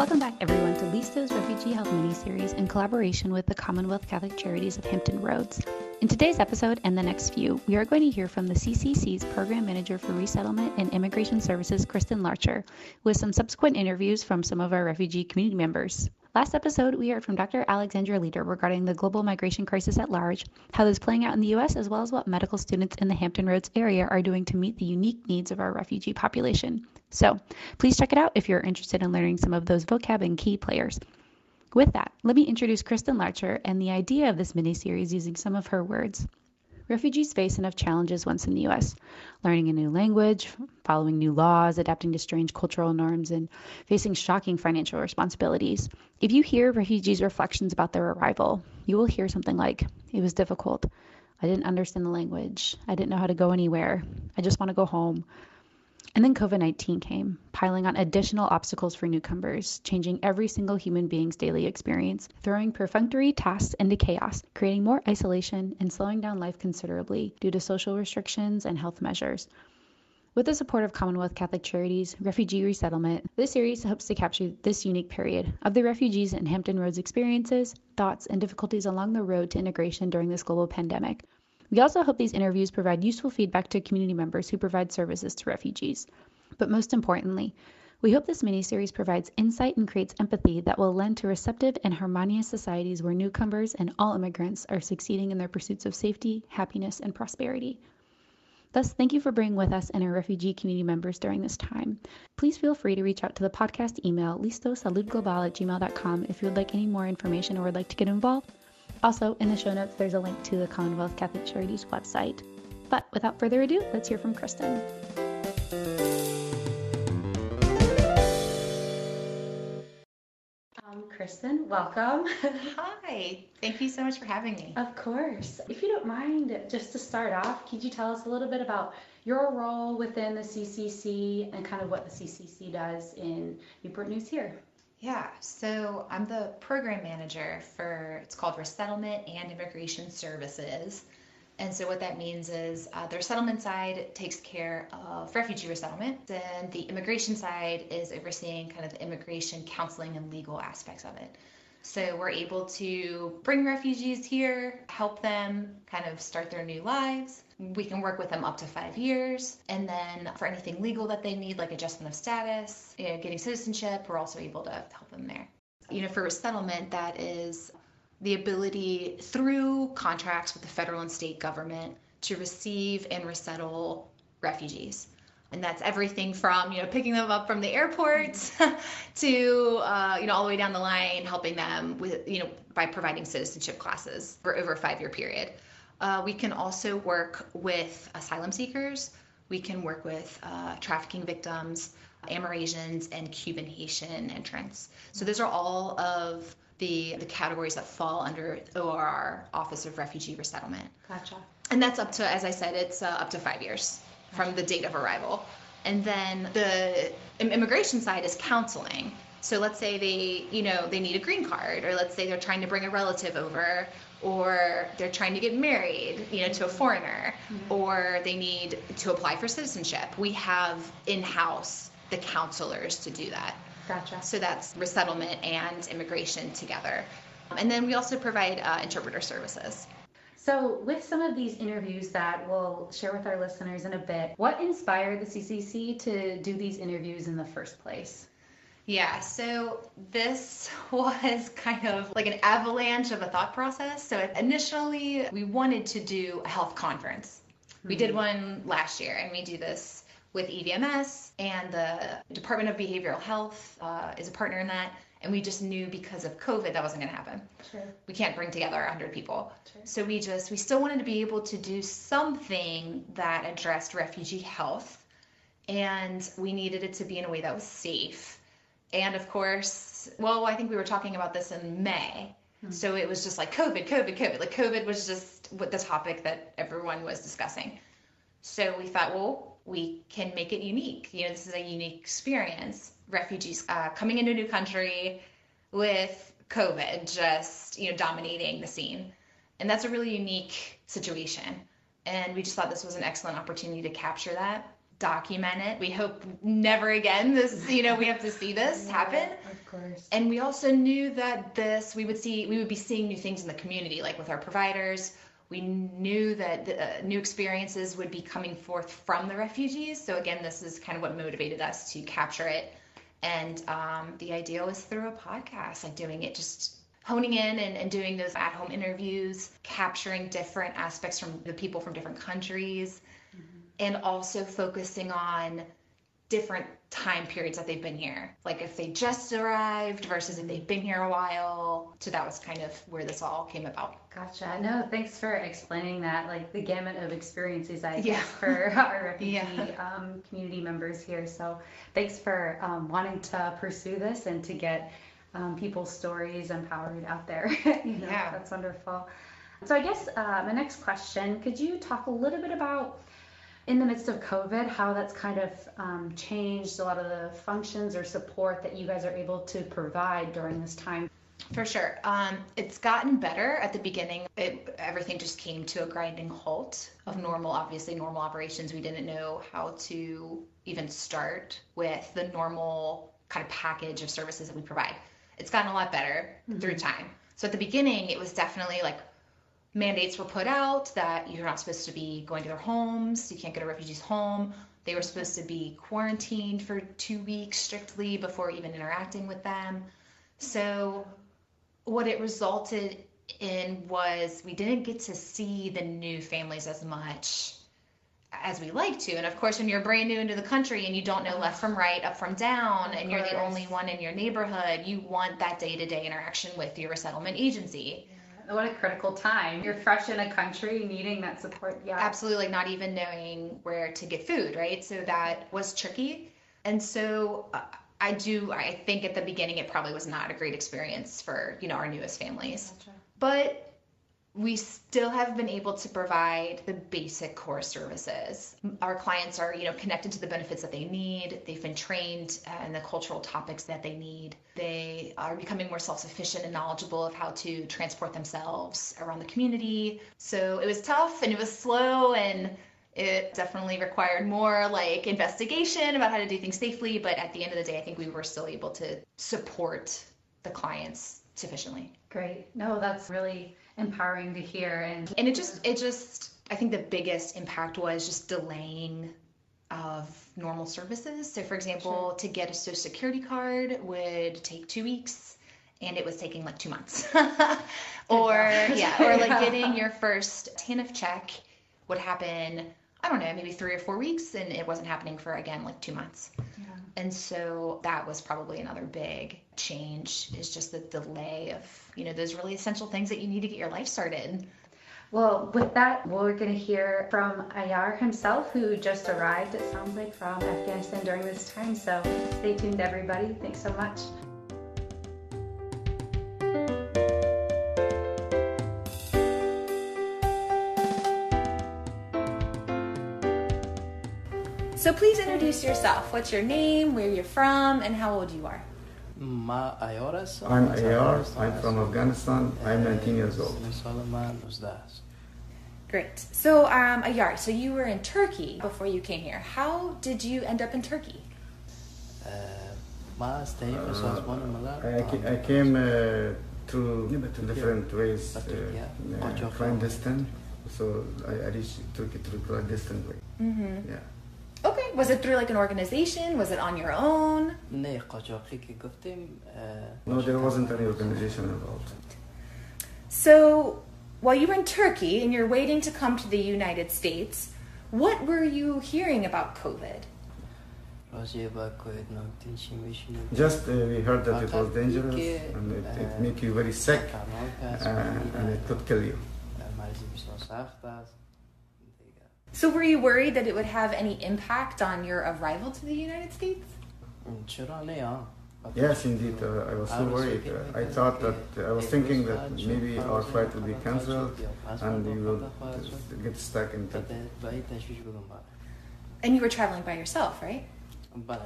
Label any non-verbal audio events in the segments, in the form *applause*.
Welcome back, everyone, to Listo's Refugee Health mini-series in collaboration with the Commonwealth Catholic Charities of Hampton Roads. In today's episode and the next few, we are going to hear from the CCC's Program Manager for Resettlement and Immigration Services, Kristen Larcher, with some subsequent interviews from some of our refugee community members. Last episode, we heard from Dr. Alexandra Leader regarding the global migration crisis at large, how this is playing out in the U.S., as well as what medical students in the Hampton Roads area are doing to meet the unique needs of our refugee population. So please check it out if you're interested in learning some of those vocab and key players. With that, let me introduce Kristen Larcher and the idea of this mini-series using some of her words. Refugees face enough challenges once in the U.S. learning a new language, following new laws, adapting to strange cultural norms, and facing shocking financial responsibilities. If you hear refugees' reflections about their arrival, you will hear something like, It was difficult. I didn't understand the language. I didn't know how to go anywhere. I just want to go home. And then COVID 19 came, piling on additional obstacles for newcomers, changing every single human being's daily experience, throwing perfunctory tasks into chaos, creating more isolation, and slowing down life considerably due to social restrictions and health measures. With the support of Commonwealth Catholic Charities, Refugee Resettlement, this series hopes to capture this unique period of the refugees and Hampton Roads experiences, thoughts, and difficulties along the road to integration during this global pandemic. We also hope these interviews provide useful feedback to community members who provide services to refugees. But most importantly, we hope this mini-series provides insight and creates empathy that will lend to receptive and harmonious societies where newcomers and all immigrants are succeeding in their pursuits of safety, happiness, and prosperity. Thus, thank you for being with us and our refugee community members during this time. Please feel free to reach out to the podcast email listosaludglobal at gmail.com if you would like any more information or would like to get involved also, in the show notes, there's a link to the Commonwealth Catholic Charities website. But without further ado, let's hear from Kristen. Um, Kristen, welcome. *laughs* Hi, thank you so much for having me. Of course. If you don't mind, just to start off, could you tell us a little bit about your role within the CCC and kind of what the CCC does in Newport News here? Yeah, so I'm the program manager for it's called Resettlement and Immigration Services. And so what that means is uh, the resettlement side takes care of refugee resettlement, and the immigration side is overseeing kind of the immigration counseling and legal aspects of it. So we're able to bring refugees here, help them kind of start their new lives. We can work with them up to five years. And then for anything legal that they need, like adjustment of status, you know, getting citizenship, we're also able to help them there. You know, for resettlement, that is the ability through contracts with the federal and state government to receive and resettle refugees and that's everything from you know picking them up from the airport *laughs* to uh, you know all the way down the line helping them with you know by providing citizenship classes for over a five year period uh, we can also work with asylum seekers we can work with uh, trafficking victims amerasians and cuban haitian entrants so those are all of the, the categories that fall under ORR, Office of Refugee Resettlement. Gotcha. And that's up to, as I said, it's uh, up to five years from the date of arrival. And then the immigration side is counseling. So let's say they, you know, they need a green card, or let's say they're trying to bring a relative over, or they're trying to get married, you know, to a foreigner, mm-hmm. or they need to apply for citizenship. We have in-house the counselors to do that. Gotcha. So that's resettlement and immigration together. And then we also provide uh, interpreter services. So, with some of these interviews that we'll share with our listeners in a bit, what inspired the CCC to do these interviews in the first place? Yeah, so this *laughs* was kind of like an avalanche of a thought process. So, initially, we wanted to do a health conference. Mm-hmm. We did hmm. one last year, and we do this with EVMS, and the Department of Behavioral Health uh, is a partner in that and we just knew because of covid that wasn't going to happen sure. we can't bring together 100 people sure. so we just we still wanted to be able to do something that addressed refugee health and we needed it to be in a way that was safe and of course well i think we were talking about this in may hmm. so it was just like covid covid covid like covid was just what the topic that everyone was discussing so we thought well we can make it unique you know this is a unique experience refugees uh, coming into a new country with COVID just you know dominating the scene, and that's a really unique situation. And we just thought this was an excellent opportunity to capture that. Document it. We hope never again this, you know, we have to see this *laughs* Yeah, happen. Of course. And we also knew that this, we would see, we would be seeing new things in the community, like with our providers. We knew that the, uh, new experiences would be coming forth from the refugees. So again, this is kind of what motivated us to capture it. And um, the idea was through a podcast, like doing it just honing in and, and doing those at home interviews, capturing different aspects from the people from different countries, and also focusing on different time periods that they've been here. Like if they just arrived versus if they've been here a while. So that was kind of where this all came about. Gotcha. No, thanks for explaining that, like the gamut of experiences, I Yeah. guess, for our *laughs* refugee Yeah. um, community members here. So thanks for um, wanting to pursue this and to get um, people's stories empowered out there. *laughs* you know, Yeah. That's wonderful. So I guess uh, my next question, could you talk a little bit about in the midst of COVID, how that's kind of um, changed a lot of the functions or support that you guys are able to provide during this time? For sure. Um, it's gotten better at the beginning. It, everything just came to a grinding halt of normal, obviously, normal operations. We didn't know how to even start with the normal kind of package of services that we provide. It's gotten a lot better through time. So at the beginning, it was definitely like mandates were put out that you're not supposed to be going to their homes, you can't go to refugees' home. They were supposed to be quarantined for two weeks strictly before even interacting with them. So what it resulted in was we didn't get to see the new families as much as we like to. And of course, when you're brand new into the country and you don't know left from right, up from down, and you're the only one in your neighborhood, you want that day to day interaction with your resettlement agency. What a critical time. You're fresh in a country needing that support. Yeah. absolutely like not even knowing where to get food right so that was tricky and so uh, i do i think at the beginning it probably was not a great experience for you know our newest families Gotcha. but we still have been able to provide the basic core services. Our clients are, you know, connected to the benefits that they need. They've been trained uh, in the cultural topics that they need. They are becoming more self-sufficient and knowledgeable of how to transport themselves around the community. So it was tough and it was slow and it definitely required more like investigation about how to do things safely, but at the end of the day, I think we were still able to support the clients sufficiently. Great. No, that's really empowering to hear. And and it just it just i think the biggest impact was just delaying of normal services so for example to get a social security card would take two weeks and it was taking like two months *laughs* or yeah or like Yeah. getting your first tanf check would happen i don't know maybe three or four weeks and it wasn't happening for again like two months yeah. and so that was probably another big change is just the delay of you know those really essential things that you need to get your life started Well, with that, we're going to hear from Ayar himself, who just arrived, it sounds like, from Afghanistan during this time. So stay tuned, everybody. Thanks so much. So please introduce yourself. What's your name, where you're from, and how old you are? Ma Ayoras. I'm Ayar. I'm from Afghanistan. I'm 19 years old. Great. So um, Ayar, so you were in Turkey before you came here. How did you end up in Turkey? Uh, uh I, came uh, through different ways, uh, clandestine. So I, reached Turkey through clandestine way. Mm-hmm. Yeah. Was it through like an organization? Was it on your own? No, there wasn't any organization involved. So, while you were in Turkey and you're waiting to come to the United States, what were you hearing about COVID? Just uh, we heard that it was dangerous and it, it you very sick uh, and it could kill you. So, were you worried that it would have any impact on your arrival to the United States? Yes, indeed. Uh, I was so worried. Uh, I thought that uh, I was thinking that maybe our flight would be cancelled and we will uh, get stuck in. And you were traveling by yourself, right?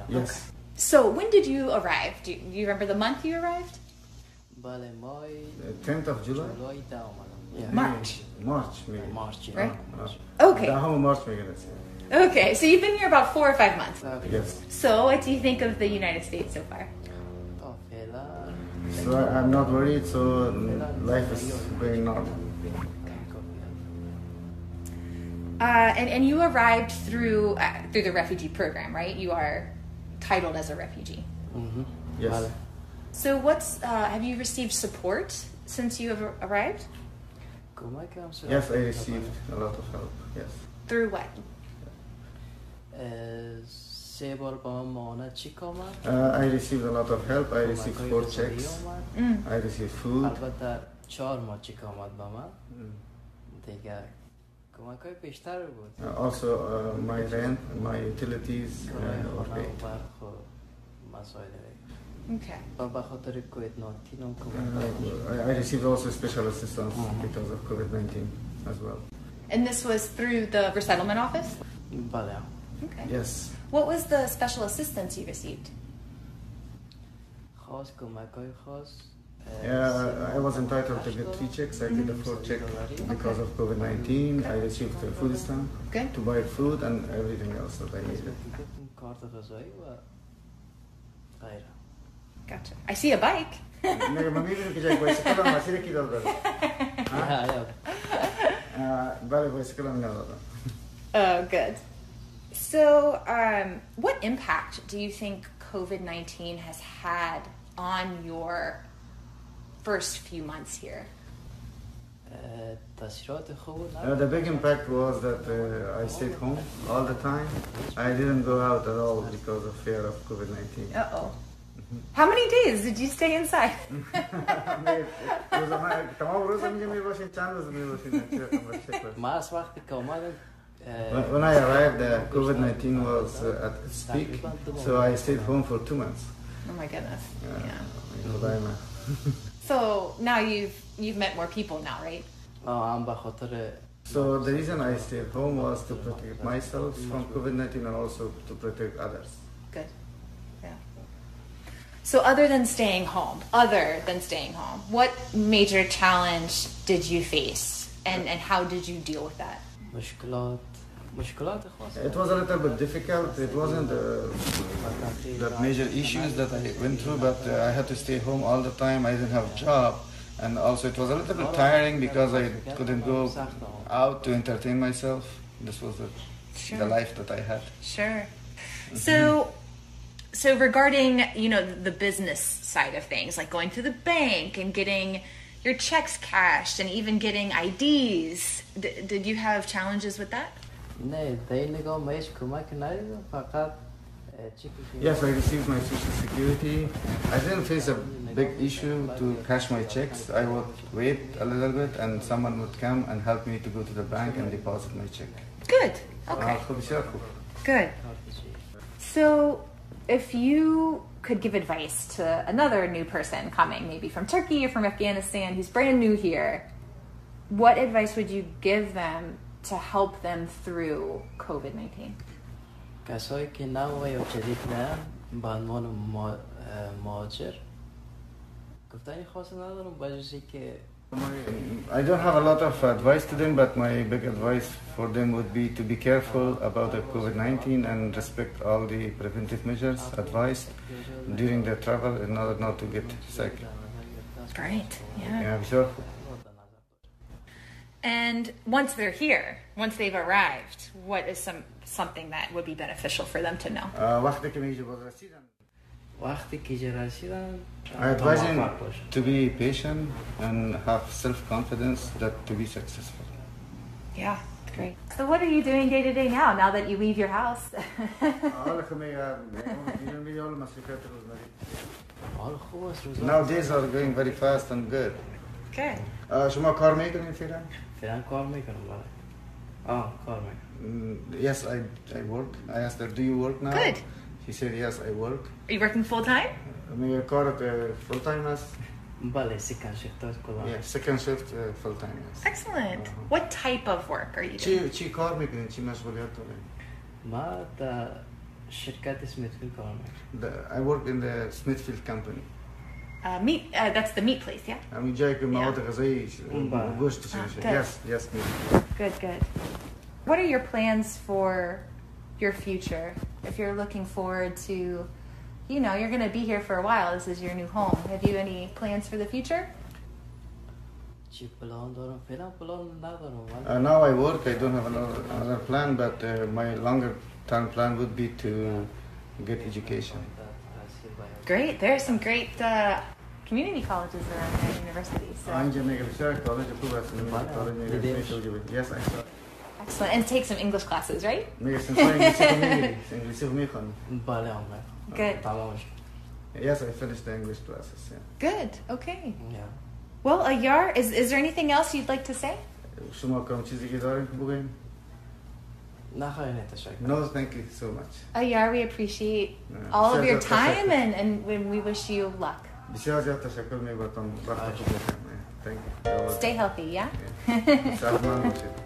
Yes. So, when did you arrive? Do you, do you remember the month you arrived? Uh, the 10th of July. Yeah. March. March maybe. March, yeah. Right? March. Okay. The whole March maybe. Okay, so you've been here about four or five months. Yes. So, what do you think of the United States so far? So I'm not worried. So mm, life is very normal. Uh, and and you arrived through uh, through the refugee program, right? You are titled as a refugee. Mm-hmm. Yes. So what's uh, have you received support since you have arrived? کمک هم صورت Yes, I گرفت. received a lot of help. Yes. Through what? اه، سه بار با من معاونت چیک آمد Uh, I received a lot of help. I received کمک‌های four غذایی checks. آمد. Mm. I received food. البته چهار ماه چیک آمد به من Mm. دیگه کمک های بیشتر بود Uh, also, uh, my rent, my utilities کرایه uh, were خانه و paid. برق و مسائل دیگه Okay. I, received also special assistance mm-hmm. because of COVID-19 as well. And this was through the resettlement office? Balea. Okay. Yes. What was the special assistance you received? Yeah, I was entitled to get three checks. I did a fourth check because of COVID 19. I received a food stamp okay. to buy food and everything else that I needed. Gotcha. I see a bike. *laughs* Oh, good. So, um, what impact do you think COVID 19 has had on your first few months here? Uh, uh, the big impact was that uh, I stayed home all the time. I didn't go out at all because of fear of COVID 19. oh. How many days did you stay inside? *laughs* روزا من- تمام روز میگه میباشین چند روز میباشین ما از وقتی که اومدم اه، When when I arrived, uh, COVID-19 was uh, at its peak, so I stayed home for two months. Oh my goodness. Uh, Yeah. in Roraima. *laughs* So now you've you've met more people now, right? آه، هم به خاطر So the reason I stayed home was to protect myself from COVID-19 and also to protect others. Good. So, other than staying home, other than staying home, what major challenge did you face, and and how did you deal with that? It was a little bit difficult. It wasn't uh, that major issues that I went through, but uh, I had to stay home all the time. I didn't have a job, and also it was a little bit tiring because I couldn't go out to entertain myself. This was the, sure. the life that I had. Sure. Mm-hmm. So. Mm-hmm so regarding you know the business side of things like going to the bank and getting your checks cashed and even getting IDs D- did you have challenges with that Yes, I received my social security. I didn't face a big issue to cash my checks. I would wait a little bit and someone would come and help me to go to the bank and deposit my check. Good. Uh, okay. Good. So if you could give advice to another new person coming, maybe from Turkey or from Afghanistan, who's brand new here, what advice would you give them to help them through COVID 19? کسایی که نو یا جدید نه به عنوان ما- اه، مهاجر گفتنی خاصی ندارم بجزی که I don't have a lot of advice to them, but my big advice for them would be to be careful about the COVID-19 and respect all the preventive measures advised during their travel in order not to get sick. Great. Yeah. Yeah, sure. And once they're here, once they've arrived, what is some something that would be beneficial for them to know? Uh, آه، وقتی که میگه باز رسیدن وقتی که اینجا رسیدم I advise him موفق باشم. to be patient and have self-confidence that to be successful. Yeah, great. So, what are you doing day to day now? Now that you leave your house? *laughs* حالا که میگه بیرون میگه حالا مسئولیت روزمره. حال خوب است روزا Nowadays are going very fast and good. Good. آه، شما کار میکنین فعلا؟ فعلا کار میکنم بله آه کار میکنم Mm, Yes, I, I work. I asked her, do you work now? Good. She said, yes, I work. Are you working full time? میگه کارت full time است؟ بله سکن شکتات کلام Yeah, second shift uh, full time است. Excellent. What type of work are you doing? چی چی کار میکنین؟ چی مسئولیت دارین؟ ما در شرکت اسمیتفیل کار میکنم The- I work in the Smithfield company. uh, meat. Uh, that's the meat place, yeah. عم جايكم Yeah. مواد غذائية مبارك. وغشت Ah, شيء. good. Yes, yes, ma'am. Good, good. What are your plans for your future. If you're looking forward to, you know, you're going to be here for a while. This is your new home. Have you any plans for the future? Uh, now I work. I don't have another, another plan, but uh, my longer term plan would be to get education. Great. There are some great uh, community colleges around the universities. So. College, College, Yes, I saw. Excellent. And take some English classes, right? English *laughs* Good. Yes, I finished the English classes. Yeah. Good. Okay. Yeah. Well, Ayar, is is there anything else you'd like to say? No, thank you so much. Ayar, we appreciate yeah. all of your time and, and we wish you luck. Thank you. Stay healthy, yeah? yeah. *laughs*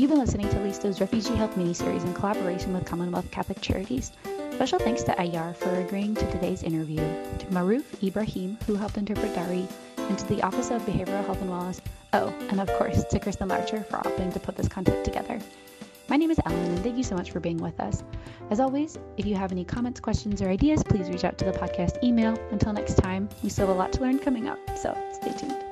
You've been listening to Listo's Refugee Health miniseries in collaboration with Commonwealth Catholic Charities. Special thanks to Ayar for agreeing to today's interview, to Maruf Ibrahim, who helped interpret Dari, and to the Office of Behavioral Health and Wellness. Oh, and of course to Kristen Larcher for helping to put this content together. My name is Ellen, and thank you so much for being with us. As always, if you have any comments, questions, or ideas, please reach out to the podcast email. Until next time, we still have a lot to learn coming up, so stay tuned.